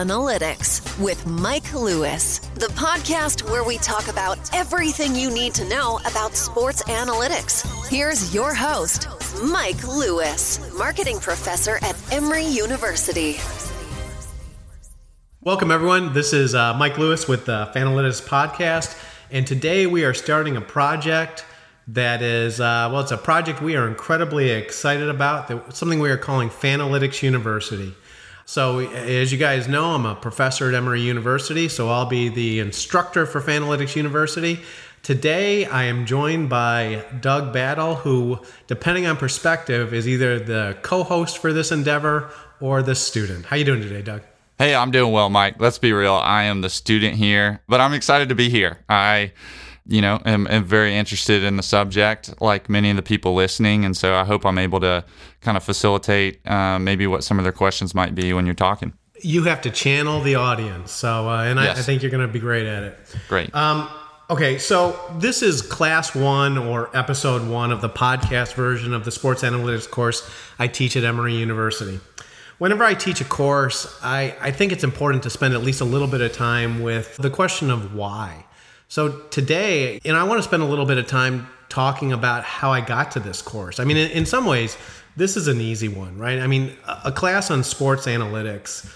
Analytics with Mike Lewis, the podcast where we talk about everything you need to know about sports analytics. Here's your host, Mike Lewis, marketing professor at Emory University. Welcome, everyone. This is uh, Mike Lewis with the Fanalytics podcast, and today we are starting a project that is, uh, well, it's a project we are incredibly excited about, that, something we are calling Fanalytics University. So, as you guys know, I'm a professor at Emory University, so I'll be the instructor for Fanalytics University. Today, I am joined by Doug Battle, who, depending on perspective, is either the co-host for this endeavor or the student. How you doing today, Doug? Hey, I'm doing well, Mike. Let's be real. I am the student here, but I'm excited to be here. I you know, am, am, very interested in the subject, like many of the people listening. And so I hope I'm able to kind of facilitate uh, maybe what some of their questions might be when you're talking. You have to channel the audience. So, uh, and yes. I, I, think you're going to be great at it. Great. Um, okay, so this is class one or episode one of the podcast version of the sports analytics course I teach at Emory University. Whenever I teach a course, I, I think it's important to spend at least a little bit of time with the question of why. So today, know, I want to spend a little bit of time talking about how I got to this course. I mean, in, in some ways, this is an easy one, right? I mean, a, class on sports analytics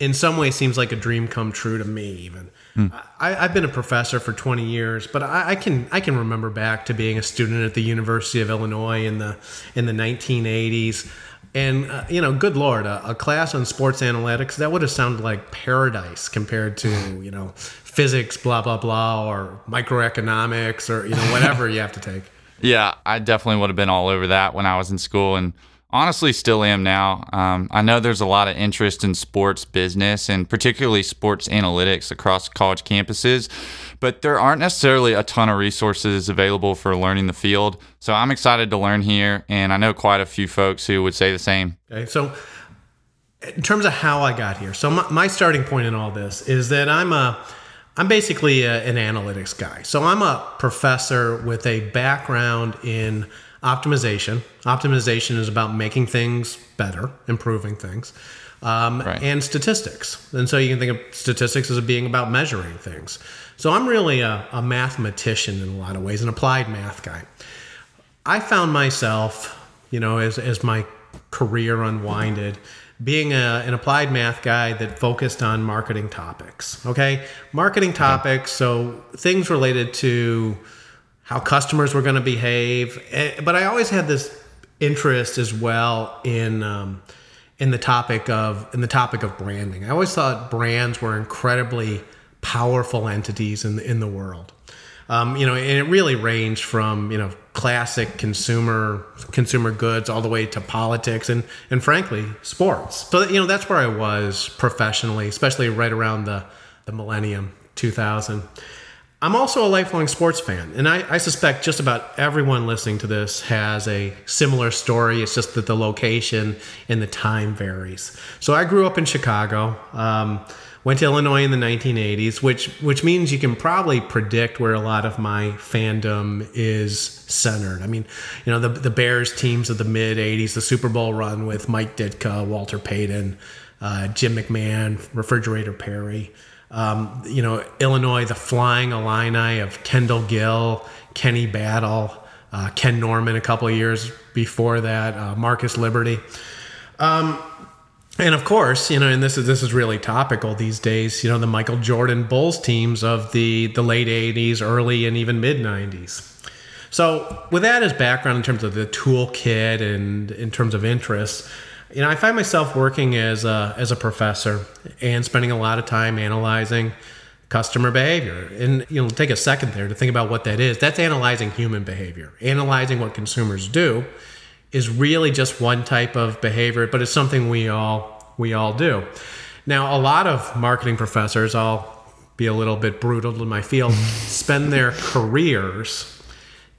in some ways seems like a dream come true to me even. Hmm. I, have been a professor for 20 years, but I, I, can I can remember back to being a student at the University of Illinois in the in the 1980s. And uh, you know, good lord, a, a, class on sports analytics that would have sounded like paradise compared to you know physics, blah blah blah, or microeconomics, or you know whatever you have to take. Yeah, I definitely would have been all over that when I was in school, and honestly, still am now. Um, I know there's a lot of interest in sports business and particularly sports analytics across college campuses, but there aren't necessarily a ton of resources available for learning the field. So I'm excited to learn here, and I know quite a few folks who would say the same. Okay, so in terms of how I got here, so my, my starting point in all this is that I'm a I'm basically a, an analytics guy. So I'm a professor with a background in optimization. Optimization is about making things better, improving things, um, right. and statistics. And so you can think of statistics as being about measuring things. So I'm really a, a mathematician in a lot of ways, an applied math guy. I found myself, you know, as, as my career unwinded, being a, an applied math guy that focused on marketing topics. Okay, marketing topics, so things related to how customers were going to behave. Eh, but I always had this interest as well in um, in the topic of in the topic of branding. I always thought brands were incredibly powerful entities in the, in the world. Um, you know, and it really ranged from you know classic consumer consumer goods all the way to politics and and frankly sports. So you know that's where I was professionally, especially right around the the millennium 2000. I'm also a lifelong sports fan, and I, I, suspect just about everyone listening to this has a similar story. It's just that the location and the time varies. So I grew up in Chicago. Um, Went to Illinois in the 1980s, which which means you can probably predict where a lot of my fandom is centered. I mean, you know, the the Bears teams of the mid 80s, the Super Bowl run with Mike Ditka, Walter Payton, uh, Jim McMahon, Refrigerator Perry. Um, you know, Illinois, the Flying Illini of Kendall Gill, Kenny Battle, uh, Ken Norman a couple of years before that, uh, Marcus Liberty. Um, and of course, you know, and this is this is really topical these days. You know, the Michael Jordan Bulls teams of the the late '80s, early and even mid '90s. So, with that as background in terms of the toolkit and in terms of interests, you know, I find myself working as a as a professor and spending a lot of time analyzing customer behavior. And you know, take a second there to think about what that is. That's analyzing human behavior, analyzing what consumers do is really just one type of behavior, but it's something we all we all do. Now, a lot of marketing professors, I'll be a little bit brutal in my field, spend their careers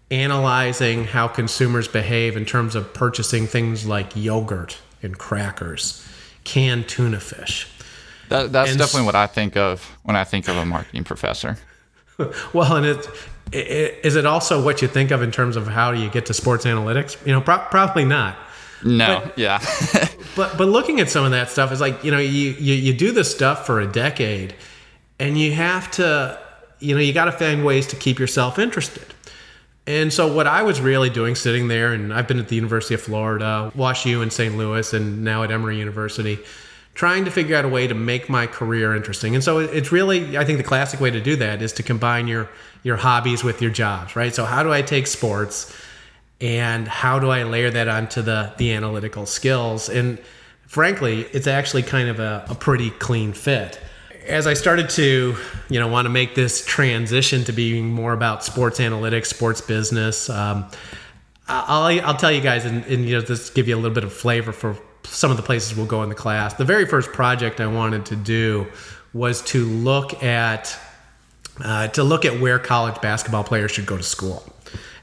analyzing how consumers behave in terms of purchasing things like yogurt and crackers, canned tuna fish. That, that's and definitely what I think of when I think of a marketing professor. well, and it, it, is it also what you think of in terms of how do you get to sports analytics? You know, pro- probably not. No, But- yeah. But but looking at some of that stuff is like you know you you, you do this stuff for a decade, and you have to you know you got to find ways to keep yourself interested. And so what I was really doing, sitting there, and I've been at the University of Florida, Wash U in St. Louis, and now at Emory University, trying to figure out a way to make my career interesting. And so it's really, I think the classic way to do that is to combine your your hobbies with your jobs, right? So how do I take sports? and how do I layer that onto the the analytical skills? And frankly, it's actually kind of a, a pretty clean fit. As I started to, you know, want to make this transition to being more about sports analytics, sports business, um, I'll, I'll tell you guys, and, and you know, just give you a little bit of flavor for some of the places we'll go in the class. The very first project I wanted to do was to look at uh, to look at where college basketball players should go to school.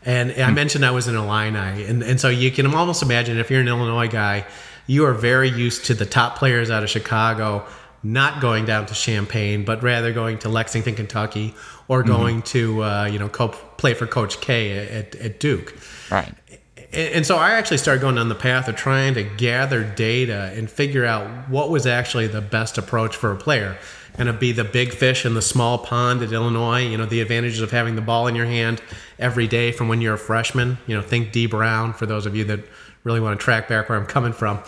And I mentioned I was an Illini, and, and so you can almost imagine if you're an Illinois guy, you are very used to the top players out of Chicago not going down to Champaign, but rather going to Lexington, Kentucky, or going to uh, you know co- play for Coach K at, at Duke. right. And and so I actually started going down the path of trying to gather data and figure out what was actually the best approach for a player. Going to be the big fish in the small pond at Illinois. You know, the advantages of having the ball in your hand every day from when you're a freshman. You know, think Dee Brown for those of you that really want to track back where I'm coming from,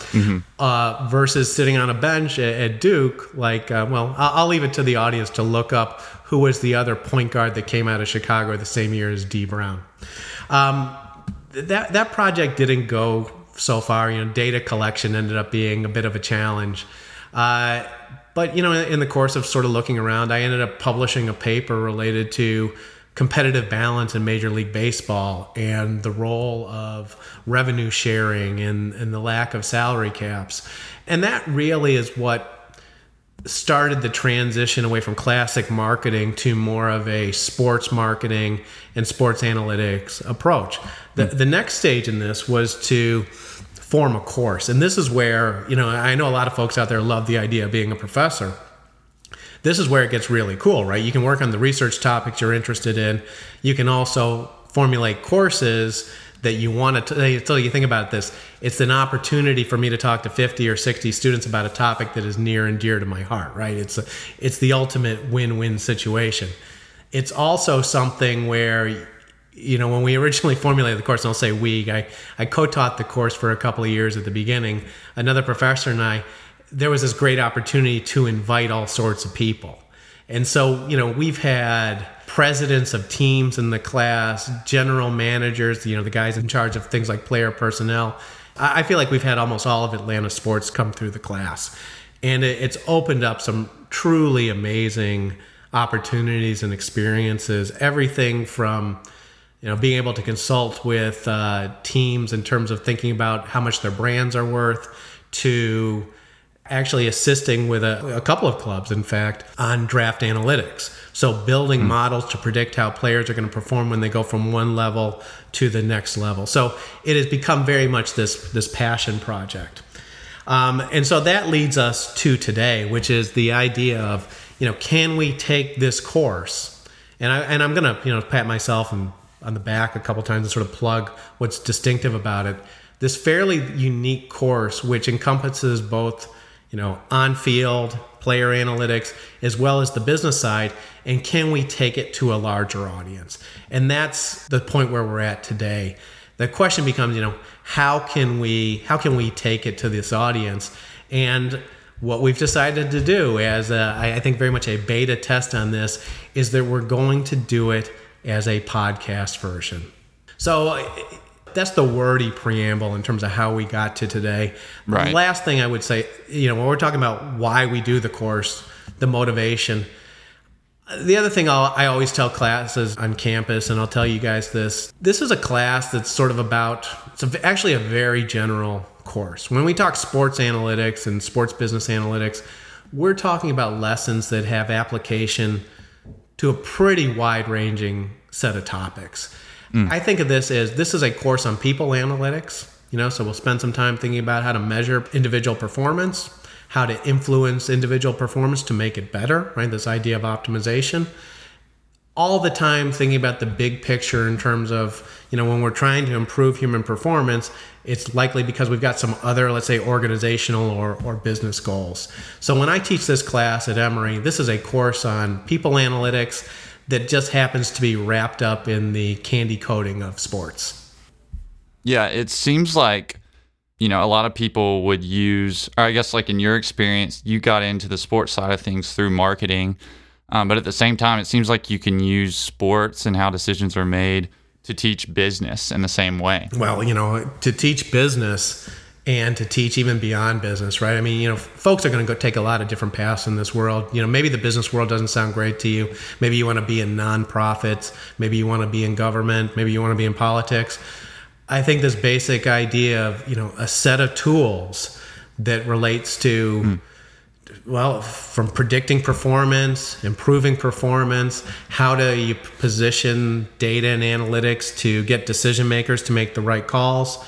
uh, versus sitting on a bench at, at Duke. Like, uh, well, I'll, I'll leave it to the audience to look up who was the other point guard that came out of Chicago the same year as Dee Brown. Um, that that project didn't go so far. You know, data collection ended up being a bit of a challenge. Uh, but you know, in the course of sort of looking around, I ended up publishing a paper related to competitive balance in Major League Baseball and the role of revenue sharing and, and the lack of salary caps. And that really is what started the transition away from classic marketing to more of a sports marketing and sports analytics approach. The, the next stage in this was to form a course. And this is where, you know, I know a lot of folks out there love the idea of being a professor. This is where it gets really cool, right? You can work on the research topics you're interested in. You can also formulate courses that you want to so you think about this. It's an opportunity for me to talk to 50 or 60 students about a topic that is near and dear to my heart right? It's a, it's the ultimate win-win situation. It's also something where you know when we originally formulated the course and i'll say we i, I co-taught the course for a couple of years at the beginning another professor and i there was this great opportunity to invite all sorts of people. And so, you know, we've had presidents of teams in the class, general managers, you know, the guys in charge of things like player personnel. I feel like we've had almost all of Atlanta sports come through the class. And it's opened up some truly amazing opportunities and experiences. Everything from, you know, being able to consult with uh, teams in terms of thinking about how much their brands are worth to actually assisting with a, a couple of clubs, in fact, on draft analytics. So building models to predict how players are going to perform when they go from one level to the next level. So it has become very much this this passion project. Um, and so that leads us to today, which is the idea of, you know, can we take this course? And I and I'm gonna, you know, pat myself and on the back a couple times and sort of plug what's distinctive about it. This fairly unique course, which encompasses both, you know, on-field player analytics as well as the business side, and can we take it to a larger audience? And that's the point where we're at today. The question becomes you know how can we how can we take it to this audience? And what we've decided to do as a, I think very much a beta test on this is that we're going to do it as a podcast version. So that's the wordy preamble in terms of how we got to today Right. the last thing i would say you know when we're talking about why we do the course the motivation the other thing I'll, I always tell classes on campus, and I'll tell you guys this this is a class that's sort of about, it's a, actually a very general course. When we talk sports analytics and sports business analytics, we're talking about lessons that have application to a pretty wide ranging set of topics. I think of this as this is a course on people analytics, you know, so we'll spend some time thinking about how to measure individual performance, how to influence individual performance to make it better, right? This idea of optimization. all the time thinking about the big picture in terms of, you know, when we're trying to improve human performance, it's likely because we've got some other, let's say, organizational or, or business goals. So when I teach this class at Emory, this is a course on people analytics that just happens to be wrapped up in the candy coating of sports. Yeah, it seems like you know, a lot of people would use, or I guess like in your experience, you got into the sports side of things through marketing. Um, but at the same time, it seems like you can use sports and how decisions are made to teach business in the same way. Well, you know, to teach business and to teach even beyond business, right? I mean, you know, folks are going to go take a lot of different paths in this world. You know, maybe the business world doesn't sound great to you. Maybe you want to be in nonprofits. Maybe you want to be in government. Maybe you want to be in politics. I think this basic idea of, you know, a set of tools that relates to. Mm well, from predicting performance, improving performance, how do you position data and analytics to get decision makers to make the right calls?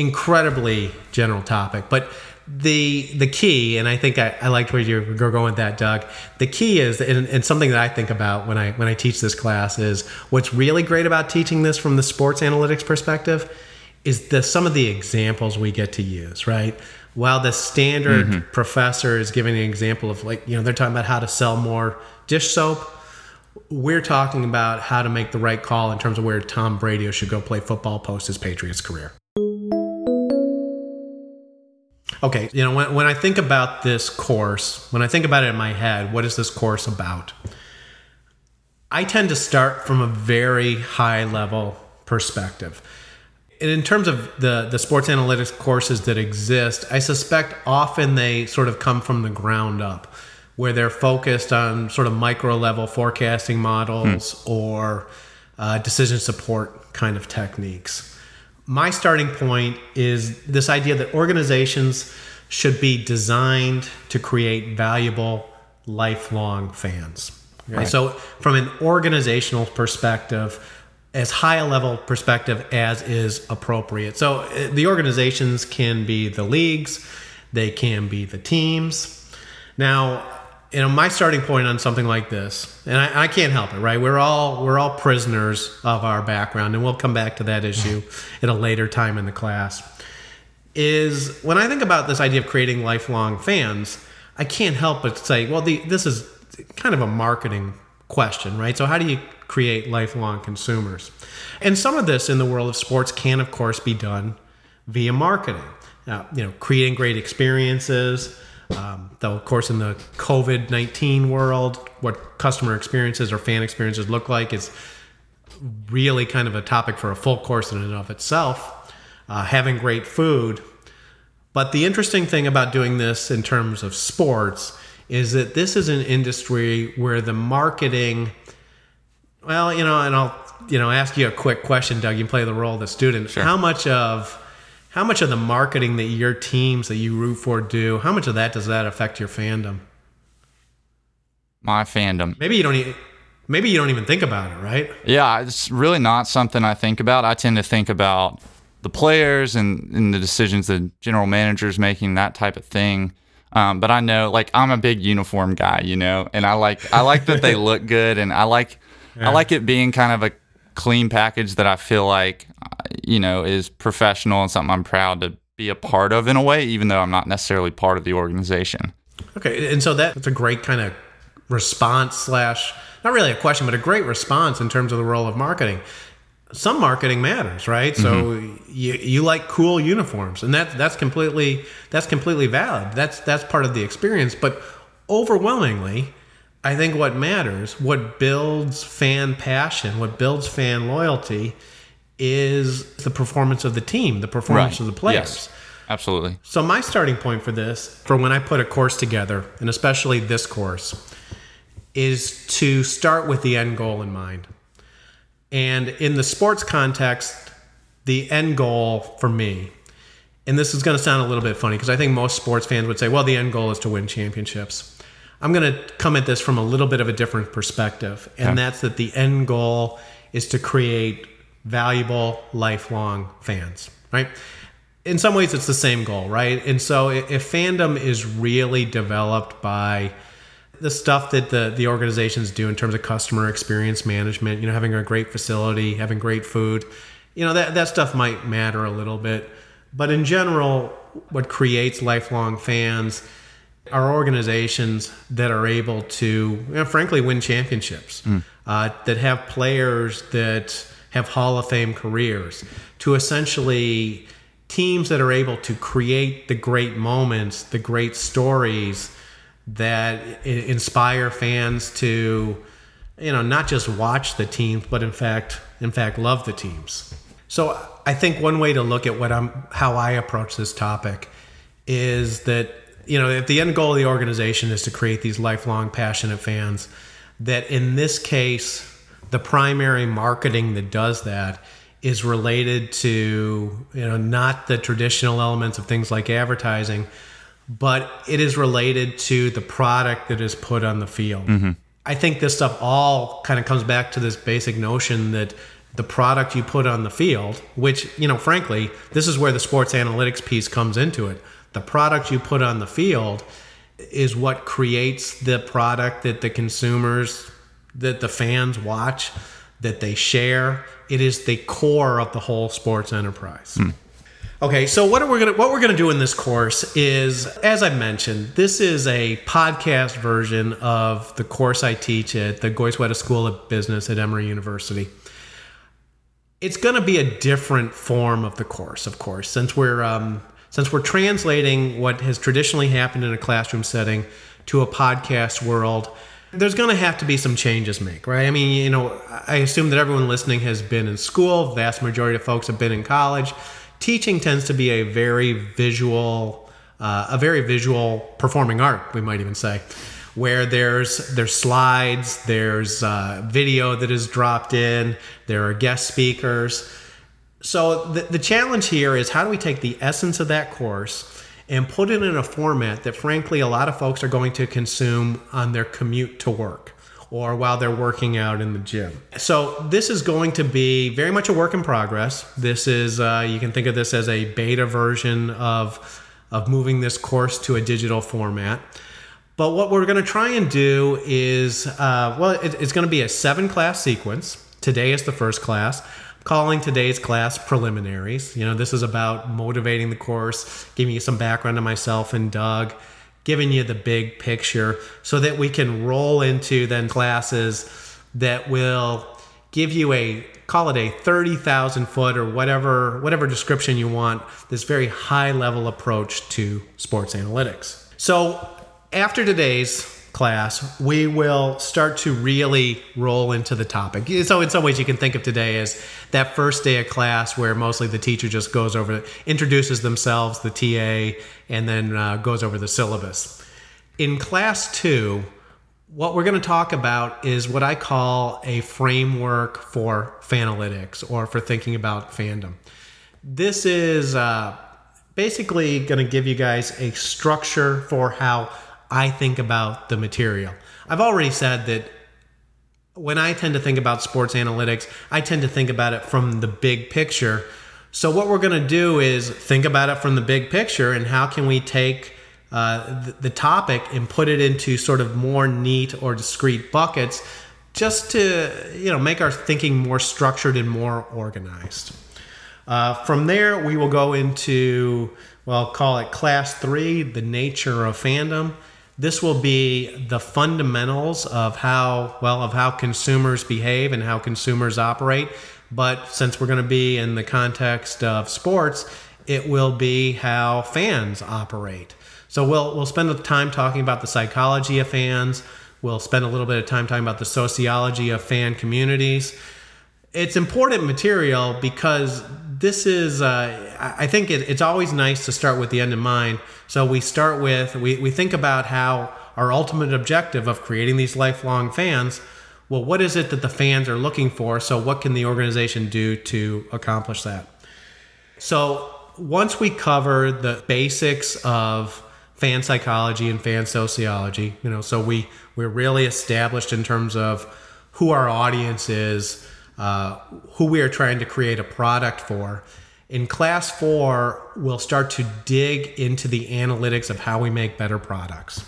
Incredibly general topic, but the the key, and I think I, I liked where you're going with that, Doug. The key is, and, and something that I think about when I when I teach this class is what's really great about teaching this from the sports analytics perspective is the some of the examples we get to use, right? while the standard mm-hmm. professor is giving an example of like you know they're talking about how to sell more dish soap we're talking about how to make the right call in terms of where tom brady should go play football post his patriots career okay you know when, when i think about this course when i think about it in my head what is this course about i tend to start from a very high level perspective And in terms of the the sports analytics courses that exist, I suspect often they sort of come from the ground up, where they're focused on sort of micro level forecasting models hmm. or uh, decision support kind of techniques. My starting point is this idea that organizations should be designed to create valuable lifelong fans. Right? So, from an organizational perspective as high a level perspective as is appropriate. So uh, the organizations can be the leagues, they can be the teams. Now, you know, my starting point on something like this, and I, I, can't help it, right? We're all we're all prisoners of our background, and we'll come back to that issue at a later time in the class. Is when I think about this idea of creating lifelong fans, I can't help but say, well, the, this is kind of a marketing question, right? So how do you create lifelong consumers? And some of this in the world of sports can, of course, be done via marketing. Uh, you know, creating great experiences. Um, though, of course, in the COVID 19 world, what customer experiences or fan experiences look like is really kind of a topic for a full course in and of itself. Uh, having great food. But the interesting thing about doing this in terms of sports is that this is an industry where the marketing, well, you know, and I'll, you know, ask you a quick question, Doug. You play the role of the student. Sure. How much of how much of the marketing that your teams that you root for do, how much of that does that affect your fandom? My fandom. Maybe you don't even maybe you don't even think about it, right? Yeah, it's really not something I think about. I tend to think about the players and, and the decisions the general managers making, that type of thing. Um, but I know, like, I'm a big uniform guy, you know, and I like I like that they look good, and I like yeah. I like it being kind of a clean package that I feel like, uh, you know, is professional and something I'm proud to be a part of in a way, even though I'm not necessarily part of the organization. Okay, and so that, that's a great kind of response slash not really a question, but a great response in terms of the role of marketing some marketing matters, right? Mm-hmm. So you, you like cool uniforms, and that that's completely that's completely valid. That's that's part of the experience. But overwhelmingly, I think what matters, what builds fan passion, what builds fan loyalty, is the performance of the team, the performance right. of the players. Yes. Absolutely. So my starting point for this, for when I put a course together, and especially this course, is to start with the end goal in mind. And in the sports context, the end goal for me, and this is going to sound a little bit funny because I think most sports fans would say, well, the end goal is to win championships. I'm going to come at this from a little bit of a different perspective, and that's that the end goal is to create valuable, lifelong fans, right? In some ways, it's the same goal, right? And so if fandom is really developed by the stuff that the the organizations do in terms of customer experience management, you know, having a great facility, having great food, you know, that that stuff might matter a little bit, but in general, what creates lifelong fans are organizations that are able to, you know, frankly, win championships, mm. uh, that have players that have Hall of Fame careers, to essentially teams that are able to create the great moments, the great stories that inspire fans to, you know, not just watch the teams, but in fact, in fact, love the teams. So I think one way to look at what I'm, how I approach this topic, is that you know, if the end goal of the organization is to create these lifelong passionate fans, that in this case, the primary marketing that does that is related to, you know, not the traditional elements of things like advertising, but it is related to the product that is put on the field. Mm-hmm. I think this stuff all kind of comes back to this basic notion that the product you put on the field, which, you know, frankly, this is where the sports analytics piece comes into it the product you put on the field is what creates the product that the consumers that the fans watch that they share. It is the core of the whole sports enterprise. Hmm. okay so what are we gonna what we're gonna do in this course is as i mentioned this is a podcast version of the course i teach at the goizueta school of business at emory university. It's going to be a different form of the course of course since we're um, since we're translating what has traditionally happened in a classroom setting to a podcast world, there's going to have to be some changes made, right? I mean, you know, I assume that everyone listening has been in school. The vast majority of folks have been in college. Teaching tends to be a very visual, uh, a very visual performing art, we might even say, where there's there's slides, there's uh, video that is dropped in, there are guest speakers. So the, the challenge here is how do we take the essence of that course and put it in a format that frankly a lot of folks are going to consume on their commute to work or while they're working out in the gym. So this is going to be very much a work in progress. This is uh, you can think of this as a beta version of of moving this course to a digital format. But what we're going to try and do is, uh, well, it, it's going to be a seven class sequence. Today is the first class calling today's class preliminaries. You know, this is about motivating the course, giving you some background on myself and Doug, giving you the big picture so that we can roll into then classes that will give you a call it a 30,000 foot or whatever whatever description you want this very high level approach to sports analytics. So after today's class, we will start to really roll into the topic. So, in some ways, you can think of today as that first day of class where mostly the teacher just goes over, introduces themselves, the TA, and then uh, goes over the syllabus. In class two, what we're going to talk about is what I call a framework for fanalytics or for thinking about fandom. This is uh, basically going to give you guys a structure for how I think about the material. I've already said that when I tend to think about sports analytics, I tend to think about it from the big picture. So, what we're going to do is think about it from the big picture and how can we take uh, the, topic and put it into sort of more neat or discrete buckets just to you know make our thinking more structured and more organized. Uh, from there, we will go into well, call it class three, the nature of fandom. This will be the fundamentals of how well of how consumers behave and how consumers operate. But since we're going to be in the context of sports, it will be how fans operate. So we'll we'll spend the time talking about the psychology of fans. We'll spend a little bit of time talking about the sociology of fan communities. It's important material because this is, uh, I think it, it's always nice to start with the end in mind. So we start with, we, we think about how our ultimate objective of creating these lifelong fans well, what is it that the fans are looking for? So, what can the organization do to accomplish that? So, once we cover the basics of fan psychology and fan sociology, you know, so we we're really established in terms of who our audience is, uh, who we are trying to create a product for. In class four, we'll start to dig into the analytics of how we make better products.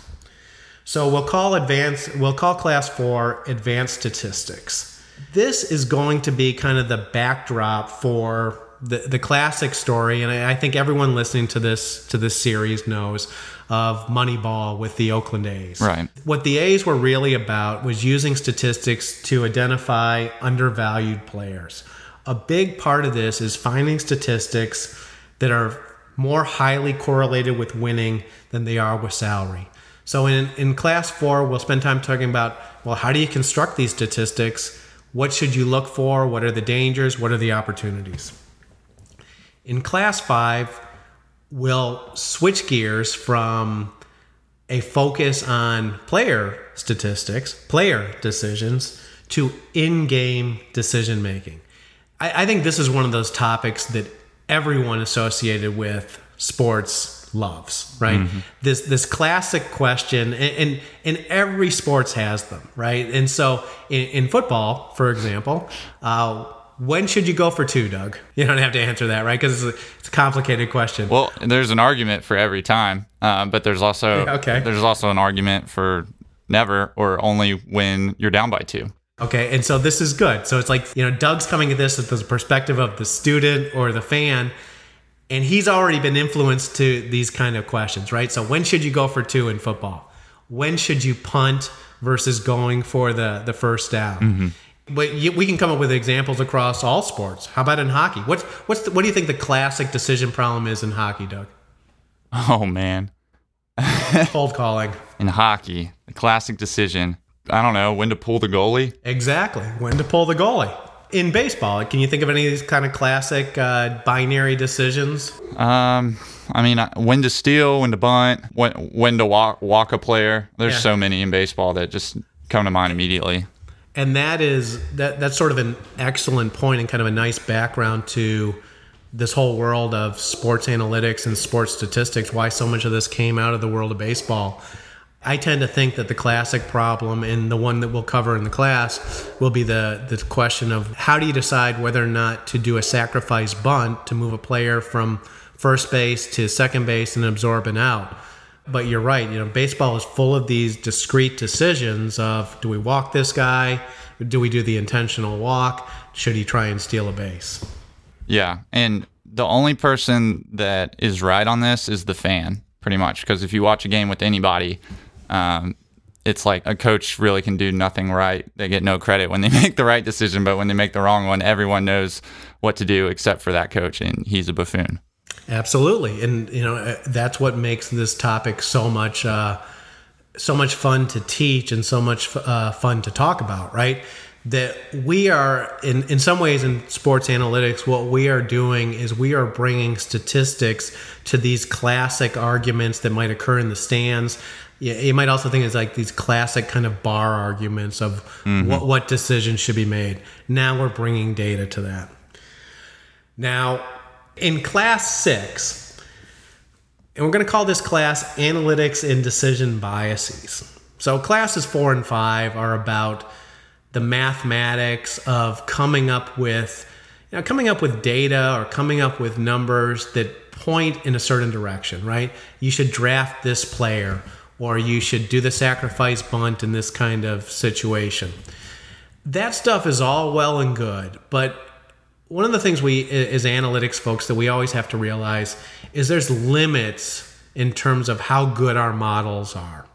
So we'll call advanced we'll call class 4 advanced statistics. This is going to be kind of the backdrop for the, the classic story, and I, I think everyone listening to this to this series knows of Moneyball with the Oakland A's. Right. What the A's were really about was using statistics to identify undervalued players. A big part of this is finding statistics that are more highly correlated with winning than they are with salary. So in, in class four, we'll spend time talking about well, how do you construct these statistics? What should you look for? What are the dangers? What are the opportunities? In class five, we'll switch gears from a focus on player statistics, player decisions, to in game decision making. I, I, think this is one of those topics that everyone associated with sports loves, right? Mm-hmm. This this classic question, and, and, and every sports has them, right? And so in, in football, for example, uh, when should you go for two, Doug? You don't have to answer that, right? Because it's, it's, a complicated question. Well, there's an argument for every time, uh, but there's also okay. there's also an argument for never or only when you're down by two. Okay, and so this is good. So it's like you know, Doug's coming at this with the perspective of the student or the fan, and he's already been influenced to these kind of questions, right? So when should you go for two in football? When should you punt versus going for the the first down? Mm-hmm. But we can come up with examples across all sports. How about in hockey? What's what's the, what do you think the classic decision problem is in hockey, Doug? Oh man, cold calling in hockey. The classic decision. I don't know when to pull the goalie. Exactly, when to pull the goalie. In baseball, can you think of any of these kind of classic uh, binary decisions? Um, I mean, when to steal, when to bunt, when when to walk walk a player. There's yeah. so many in baseball that just come to mind immediately and that is that that's sort of an excellent point and kind of a nice background to this whole world of sports analytics and sports statistics why so much of this came out of the world of baseball. I tend to think that the classic problem and the one that we'll cover in the class will be the the question of how do you decide whether or not to do a sacrifice bunt to move a player from first base to second base and absorb an out but you're right. You know, baseball is full of these discrete decisions of do we walk this guy? Do we do the intentional walk? Should he try and steal a base? Yeah, and the only person that is right on this is the fan, pretty much. Because if you watch a game with anybody, um, it's like a coach really can do nothing right. They get no credit when they make the right decision, but when they make the wrong one, everyone knows what to do except for that coach, and he's a buffoon. Absolutely, and you know uh, that's what makes this topic so much uh, so much fun to teach and so much uh, fun to talk about. Right? That we are in in some ways in sports analytics, what we are doing is we are bringing statistics to these classic arguments that might occur in the stands. You might also think it's like these classic kind of bar arguments of mm-hmm. what what decisions should be made. Now we're bringing data to that. Now in class six, and we're going to call this class Analytics and Decision Biases. So, classes four and five are about the mathematics of coming up with you know, coming up with data or coming up with numbers that point in a certain direction, right? You should draft this player or you should do the sacrifice bunt in this kind of situation. That stuff is all well and good, but one of the things we as analytics folks that we always have to realize is there's limits in terms of how good our models are.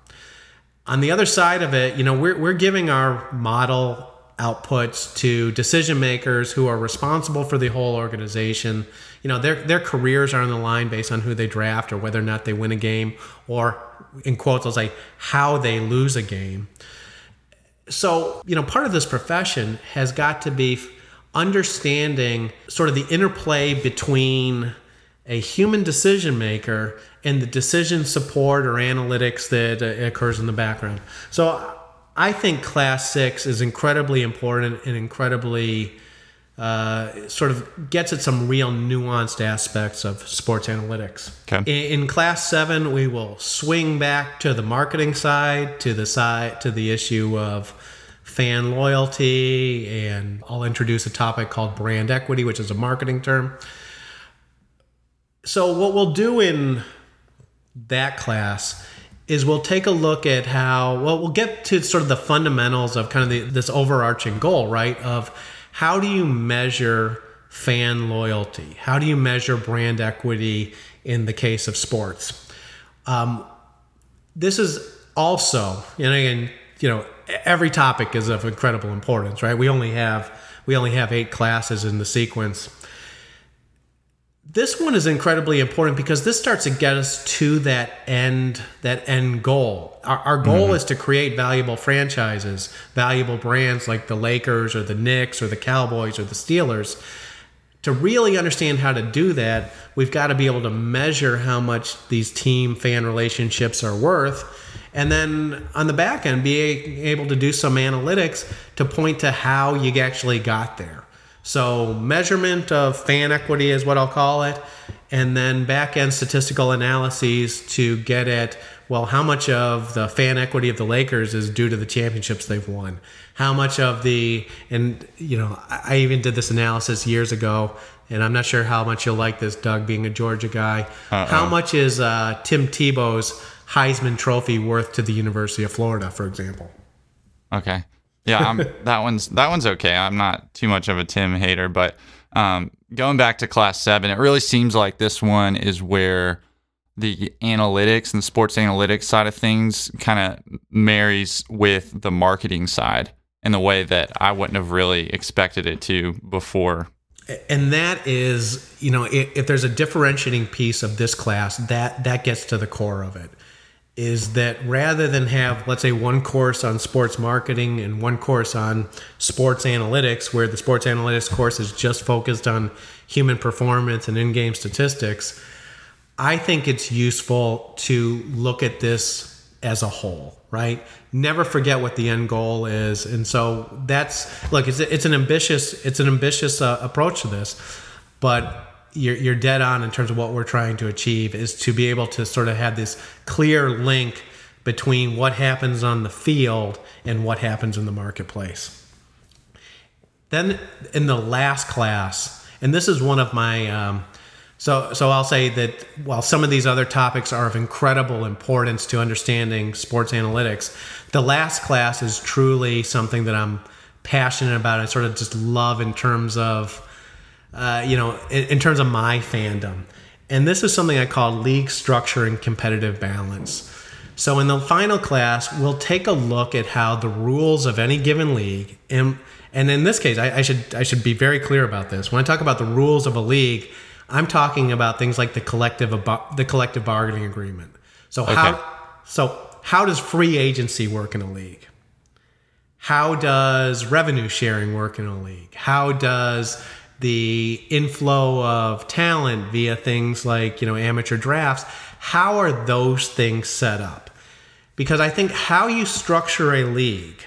On the other side of it, you know, we're, we're giving our model outputs to decision makers who are responsible for the whole organization. You know, their their careers are on the line based on who they draft or whether or not they win a game, or in quotes, I'll say how they lose a game. So, you know, part of this profession has got to be understanding sort of the interplay between a human decision maker and the decision support or analytics that uh, occurs in the background. So I think class six is incredibly important and incredibly uh, sort of gets at some real nuanced aspects of sports analytics. Okay. In, in class seven, we will swing back to the marketing side, to the side, to the issue of fan loyalty, and I'll introduce a topic called brand equity, which is a marketing term. So, what we'll do in that class is we'll take a look at how well we'll get to sort of the fundamentals of kind of the, this overarching goal, right? Of how do you measure fan loyalty? How do you measure brand equity in the case of sports? Um, this is also, and again, you know, every topic is of incredible importance, right? We only have we only have eight classes in the sequence this one is incredibly important because this starts to get us to that end that end goal our, our goal mm-hmm. is to create valuable franchises valuable brands like the lakers or the knicks or the cowboys or the steelers to really understand how to do that we've got to be able to measure how much these team fan relationships are worth and then on the back end be able to do some analytics to point to how you actually got there so, measurement of fan equity is what I'll call it, and then back end statistical analyses to get at well, how much of the fan equity of the Lakers is due to the championships they've won? How much of the, and you know, I even did this analysis years ago, and I'm not sure how much you'll like this, Doug, being a Georgia guy. Uh-oh. How much is uh, Tim Tebow's Heisman Trophy worth to the University of Florida, for example? Okay. Yeah, I'm, that one's that one's okay. I'm not too much of a Tim hater, but um, going back to class seven, it really seems like this one is where the analytics and the sports analytics side of things kind of marries with the marketing side in the way that I wouldn't have really expected it to before. And that is, you know, if, if there's a differentiating piece of this class, that that gets to the core of it is that rather than have, let's say, one course on sports marketing and one course on sports analytics, where the sports analytics course is just focused on human performance and in game statistics, I think it's useful to look at this as a whole, right? Never forget what the end goal is, and so that's look. It's it's an ambitious it's an ambitious uh, approach to this, but you're, you're dead on in terms of what we're trying to achieve is to be able to sort of have this clear link between what happens on the field and what happens in the marketplace. Then in the last class, and this is one of my, um, so so I'll say that while some of these other topics are of incredible importance to understanding sports analytics, the last class is truly something that I'm passionate about. I sort of just love in terms of uh, you know, in, in terms of my fandom. And this is something I call league structure and competitive balance. So in the final class, we'll take a look at how the rules of any given league, and and in this case, I, I, should I should be very clear about this. When I talk about the rules of a league, I'm talking about things like the collective the collective bargaining agreement. So okay. how so how does free agency work in a league? How does revenue sharing work in a league? How does the inflow of talent via things like you know amateur drafts how are those things set up? Because i think how you structure a league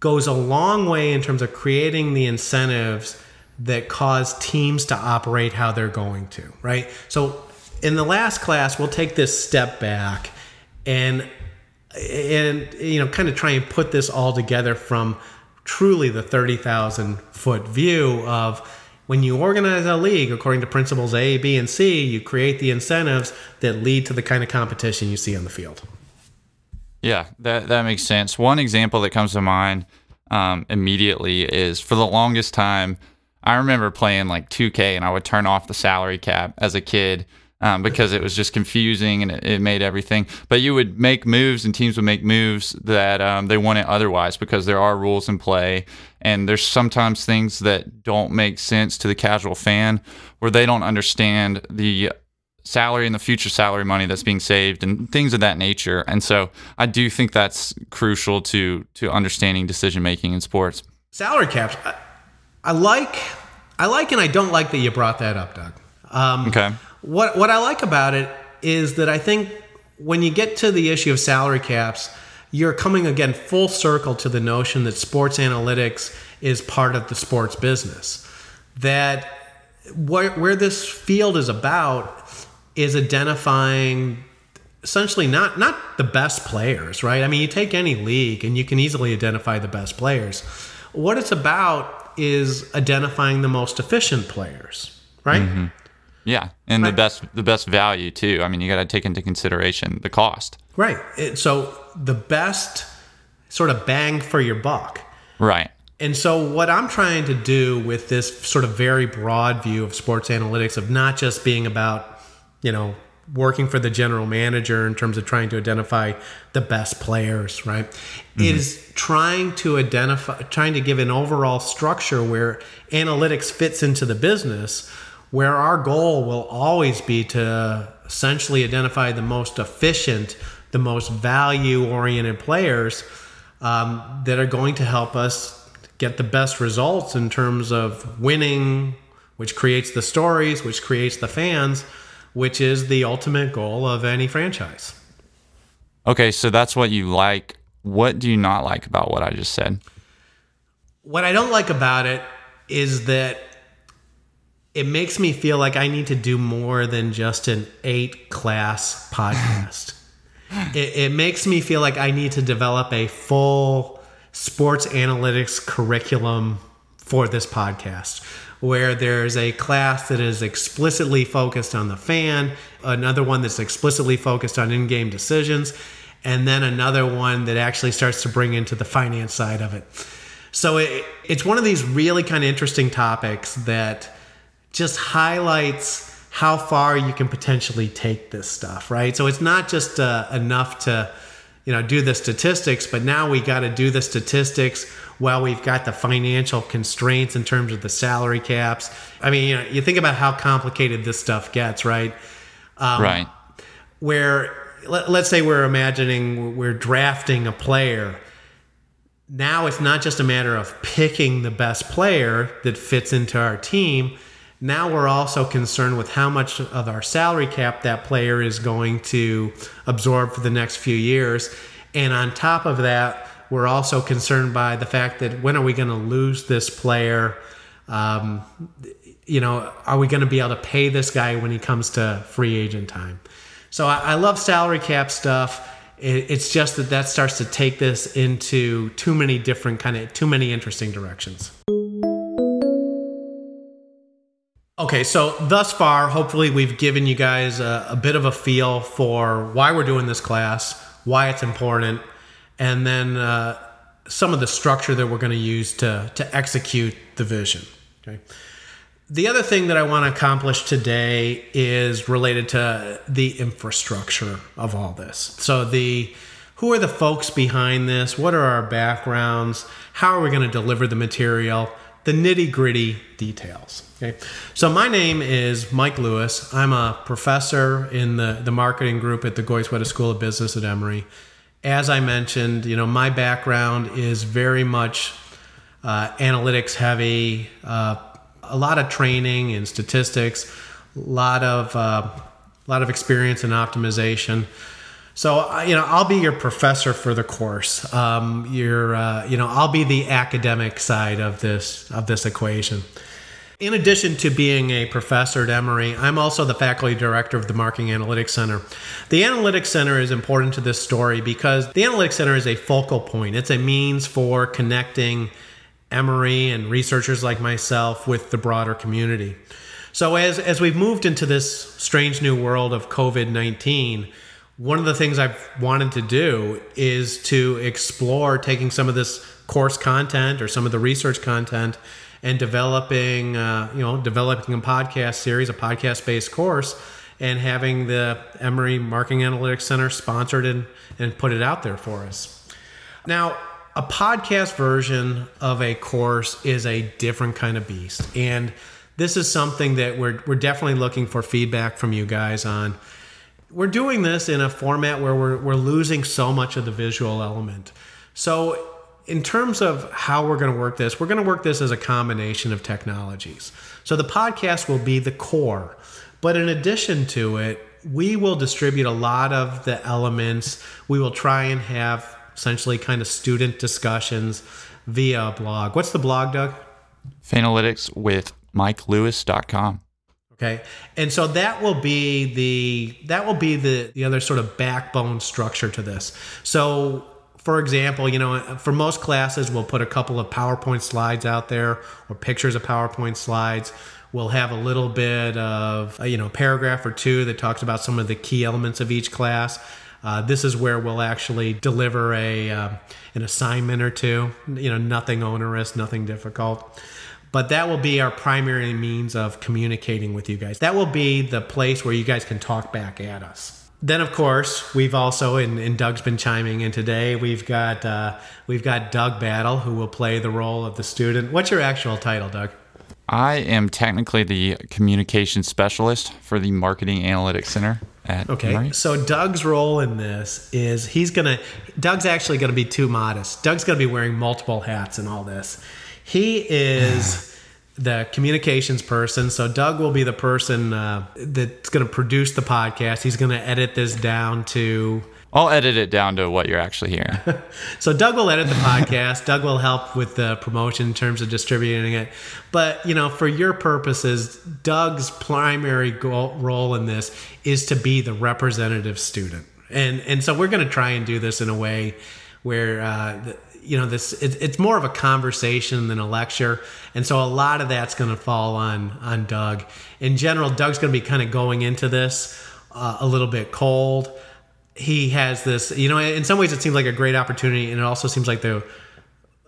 goes a long way in terms of creating the incentives that cause teams to operate how they're going to right? So in the last class we'll take this step back and and you know kind of try and put this all together from truly the 30,000 foot view of when you organize a league according to principles A, B, and C, you create the incentives that lead to the kind of competition you see on the field. Yeah, that, that makes sense. One example that comes to mind um, immediately is for the longest time, I remember playing like 2K and I would turn off the salary cap as a kid um, because it was just confusing and it, it, made everything. But you would make moves and teams would make moves that um, they wouldn't otherwise because there are rules in play. And there's sometimes things that don't make sense to the casual fan where they don't understand the salary and the future salary money that's being saved and things of that nature. And so I do think that's crucial to to understanding decision making in sports. Salary caps. I, I, like I like and I don't like that you brought that up, Doug. Um, okay. What what I like about it is that I think when you get to the issue of salary caps, you're coming again full circle to the notion that sports analytics is part of the sports business. That where, where this field is about is identifying essentially not not the best players, right? I mean, you take any league and you can easily identify the best players. What it's about is identifying the most efficient players, right? Mm-hmm. Yeah, and right. the best the best value too. I mean, you got to take into consideration the cost. Right. So the best sort of bang for your buck. Right. And so what I'm trying to do with this sort of very broad view of sports analytics of not just being about, you know, working for the general manager in terms of trying to identify the best players, right? Mm-hmm. Is trying to identify, trying to give an overall structure where analytics fits into the business, where our goal will always be to essentially identify the most efficient, the most value oriented players um, that are going to help us get the best results in terms of winning, which creates the stories, which creates the fans which is the ultimate goal of any franchise. Okay, so that's what you like. What do you not like about what I just said? What I don't like about it is that it makes me feel like I need to do more than just an eight class podcast. it, it makes me feel like I need to develop a full sports analytics curriculum for this podcast where there's a class that is explicitly focused on the fan, another one that's explicitly focused on in game decisions, and then another one that actually starts to bring into the finance side of it. So it, it's one of these really kind of interesting topics that just highlights how far you can potentially take this stuff, right? So it's not just uh, enough to, you know, do the statistics, but now we got to do the statistics while we've got the financial constraints in terms of the salary caps. I mean, you know, you think about how complicated this stuff gets, right? Um, right. Where let, let's say we're imagining we're drafting a player. Now it's not just a matter of picking the best player that fits into our team. Now we're also concerned with how much of our salary cap that player is going to absorb for the next few years. And on top of that, we're also concerned by the fact that when are we going to lose this player? Um, you know, are we going to be able to pay this guy when he comes to free agent time? So I, I love salary cap stuff. It, it's just that that starts to take this into too many different kind of too many interesting directions. Okay, so thus far, hopefully, we've given you guys a, a bit of a feel for why we're doing this class, why it's important, and then uh, some of the structure that we're going to use to to execute the vision. Okay. The other thing that I want to accomplish today is related to the infrastructure of all this. So the who are the folks behind this? What are our backgrounds? How are we going to deliver the material? The nitty gritty details. Okay. So my name is Mike Lewis. I'm a professor in the, the marketing group at the Goizueta School of Business at Emory as I mentioned, you know, my background is very much uh, analytics heavy, uh, a lot of training and statistics, a lot of uh, a lot of experience in optimization. So you know, I'll be your professor for the course. Um, you're, uh, you know, I'll be the academic side of this of this equation. In addition to being a professor at Emory, I'm also the faculty director of the Marketing Analytics Center. The Analytics Center is important to this story because the Analytics Center is a focal point. It's a means for connecting Emory and researchers like myself with the broader community. So as as we've moved into this strange new world of COVID-19, one of the things I've wanted to do is to explore taking some of this course content or some of the research content and developing, uh, you know, developing a podcast series, a podcast based course, and having the Emory Marketing Analytics Center sponsored and, and put it out there for us. Now, a podcast version of a course is a different kind of beast. And this is something that we're, we're definitely looking for feedback from you guys on. We're doing this in a format where we're, we're losing so much of the visual element. So in terms of how we're going to work this, we're going to work this as a combination of technologies. So the podcast will be the core, but in addition to it, we will distribute a lot of the elements. We will try and have essentially kind of student discussions via blog. What's the blog, Doug? Fanalytics with MikeLewis.com. Okay. And so that will be the that will be the the other sort of backbone structure to this. So for example, you know, for most classes, we'll put a couple of PowerPoint slides out there or pictures of PowerPoint slides. We'll have a little bit of, uh, you know, paragraph or two that talks about some of the key elements of each class. Uh, this is where we'll actually deliver a uh, an assignment or two. You know, nothing onerous, nothing difficult. But that will be our primary means of communicating with you guys. That will be the place where you guys can talk back at us then of course we've also and, and, Doug's been chiming in today. We've got uh, we've got Doug Battle who will play the role of the student. What's your actual title, Doug? I am technically the communication specialist for the Marketing Analytics Center at Okay. So Doug's role in this is he's gonna Doug's actually gonna be too modest. Doug's gonna be wearing multiple hats in all this. He is the communications person. So Doug will be the person uh, that's going to produce the podcast. He's going to edit this down to. I'll edit it down to what you're actually hearing. so Doug will edit the podcast. Doug will help with the promotion in terms of distributing it. But you know, for your purposes, Doug's primary goal, role in this is to be the representative student, and and so we're going to try and do this in a way where uh, you know this it, it's more of a conversation than a lecture. And so a lot of that's going to fall on on doug. In general doug's going to be kind of going into this uh, a little bit cold. He has this you know in some ways it seems like a great opportunity and it also seems like the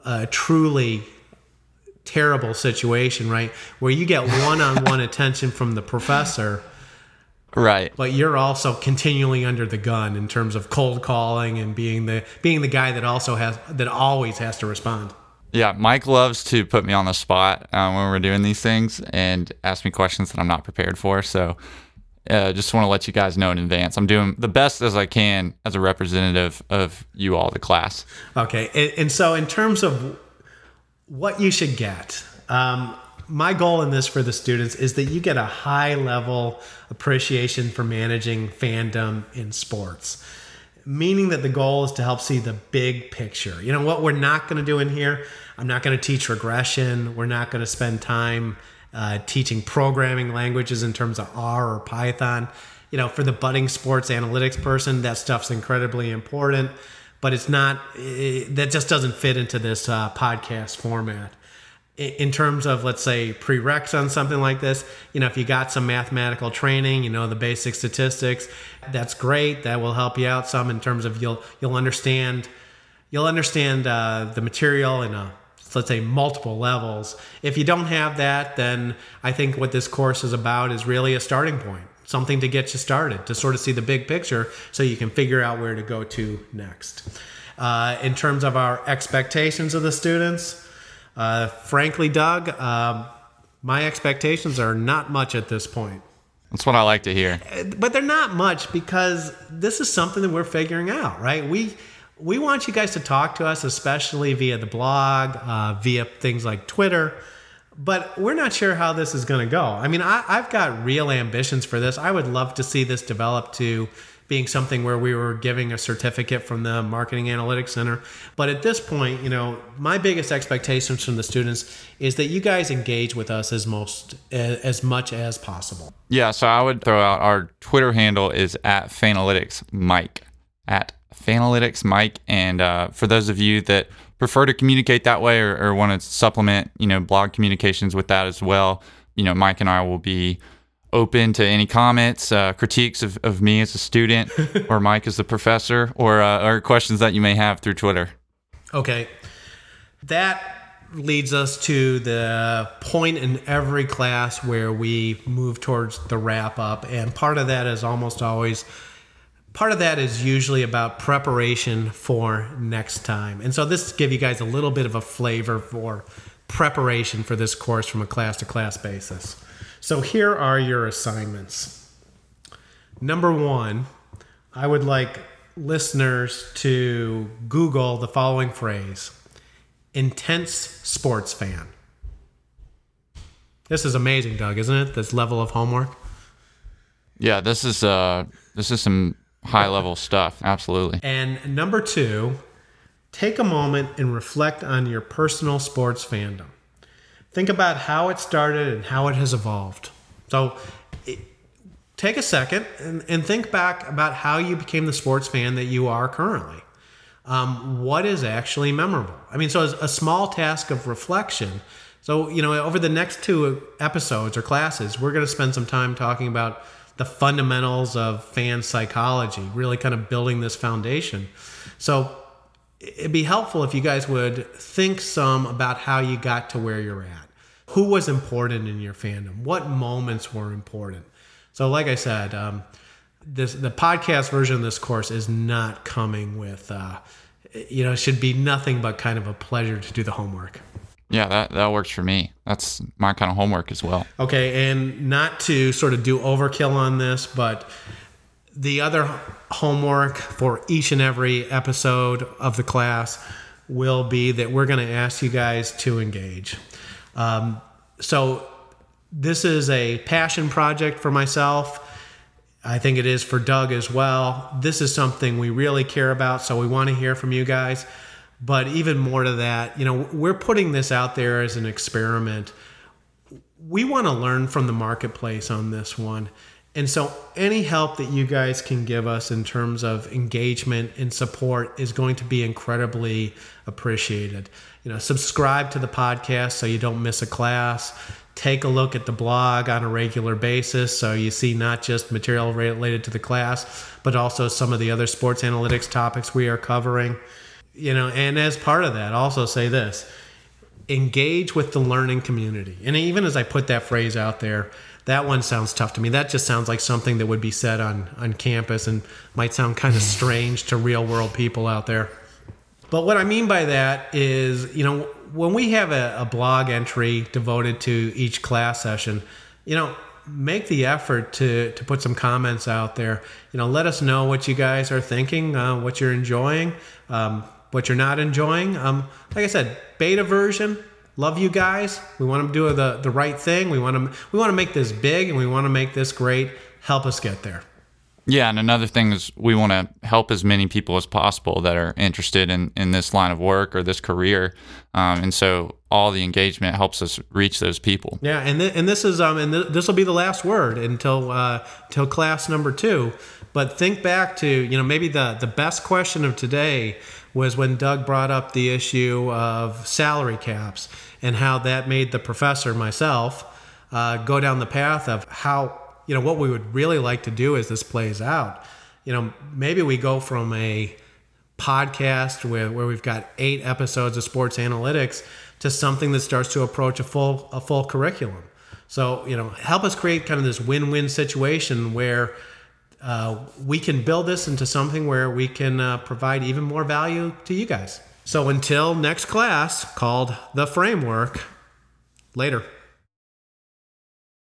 uh, truly terrible situation right? Where you get one-on-one attention from the professor Right. But you're also continually under the gun in terms of cold calling and being the being the guy that also has that always has to respond. Yeah, Mike loves to put me on the spot uh, when we're doing these things and ask me questions that I'm not prepared for. So, uh, just want to let you guys know in advance. I'm doing the best as I can as a representative of you all, the class. Okay, and, and so in terms of what you should get, um, my goal in this for the students is that you get a high level appreciation for managing fandom in sports meaning that the goal is to help see the big picture. You know what we're not going to do in here? I'm not going to teach regression. We're not going to spend time uh, teaching programming languages in terms of r or python. You know for the budding sports analytics person that stuff's incredibly important but it's not it, that just doesn't fit into this uh, podcast format in terms of let's say prereqs on something like this you know if you got some mathematical training you know the basic statistics that's great. That will help you out some in terms of you'll you'll understand you'll understand uh, the material in a let's say multiple levels. If you don't have that then i think what this course is about is really a starting point something to get you started to sort of see the big picture so you can figure out where to go to next. Uh, in terms of our expectations of the students uh, frankly, Doug, um, my expectations are not much at this point. That's what I like to hear. But they're not much because this is something that we're figuring out, right? We we want you guys to talk to us, especially via the blog, uh, via things like Twitter. But we're not sure how this is going to go. I mean, I, I've got real ambitions for this. I would love to see this develop to being something where we were giving a certificate from the Marketing Analytics Center. But at this point, you know, my biggest expectations from the students is that you guys engage with us as most as much as possible. Yeah, so I would throw out our Twitter handle is at Fanalytics Mike at Fanalytics Mike, and uh, for those of you that prefer to communicate that way or, or want to supplement, you know, blog communications with that as well, you know, Mike and I will be open to any comments, uh, critiques of, of me as a student, or Mike as the professor, or uh, or questions that you may have through Twitter. Okay, that leads us to the point in every class where we move towards the wrap up, and part of that is almost always. Part of that is usually about preparation for next time. And so this give you guys a little bit of a flavor for preparation for this course from a class to class basis. So here are your assignments. Number one, I would like listeners to Google the following phrase intense sports fan. This is amazing, Doug, isn't it? This level of homework. Yeah, this is uh this is some high level stuff. Absolutely. And number two, take a moment and reflect on your personal sports fandom. Think about how it started and how it has evolved. So it, take a second and, and, think back about how you became the sports fan that you are currently. Um, what is actually memorable? I mean, so a small task of reflection So, you know, over the next two episodes or classes, we're going to spend some time talking about the fundamentals of fan psychology, really kind of building this foundation. So, it'd be helpful if you guys would think some about how you got to where you're at. Who was important in your fandom? What moments were important? So, like I said, um, this the podcast version of this course is not coming with, uh, you know, it should be nothing but kind of a pleasure to do the homework. Yeah, that, that works for me. That's my kind of homework as well. Okay, and not to sort of do overkill on this, but the other homework for each and every episode of the class will be that we're going to ask you guys to engage. Um, so, this is a passion project for myself. I think it is for Doug as well. This is something we really care about, so we want to hear from you guys. But even more to that, you know, we're putting this out there as an experiment. We want to learn from the marketplace on this one. And so, any help that you guys can give us in terms of engagement and support is going to be incredibly appreciated. You know, subscribe to the podcast so you don't miss a class. Take a look at the blog on a regular basis so you see not just material related to the class, but also some of the other sports analytics topics we are covering. You know and as part of that also say this engage with the learning community. And even as i put that phrase out there that one sounds tough to me. That just sounds like something that would be said on on campus and might sound kind of strange to real world people out there but what i mean by that is you know when we have a, a blog entry devoted to each class session you know make the effort to to put some comments out there you know let us know what you guys are thinking uh, what you're enjoying um, what you're not enjoying. Um, like I said, beta version. Love you guys. We want to do the the right thing. We want to we want to make this big and we want to make this great. Help us get there. Yeah, and another thing is we want to help as many people as possible that are interested in, in this line of work or this career, um, and so all the engagement helps us reach those people. Yeah, and th- and this is um and th- this will be the last word until uh, until class number two. But think back to you know maybe the the best question of today was when Doug brought up the issue of salary caps and how that made the professor, myself, uh, go down the path of how, you know, what we would really like to do as this plays out. You know, maybe we go from a podcast where, where we've got eight episodes of sports analytics to something that starts to approach a full a full curriculum. So, you know, help us create kind of this win-win situation where uh, we can build this into something where we can uh, provide even more value to you guys. So until next class called The Framework, later.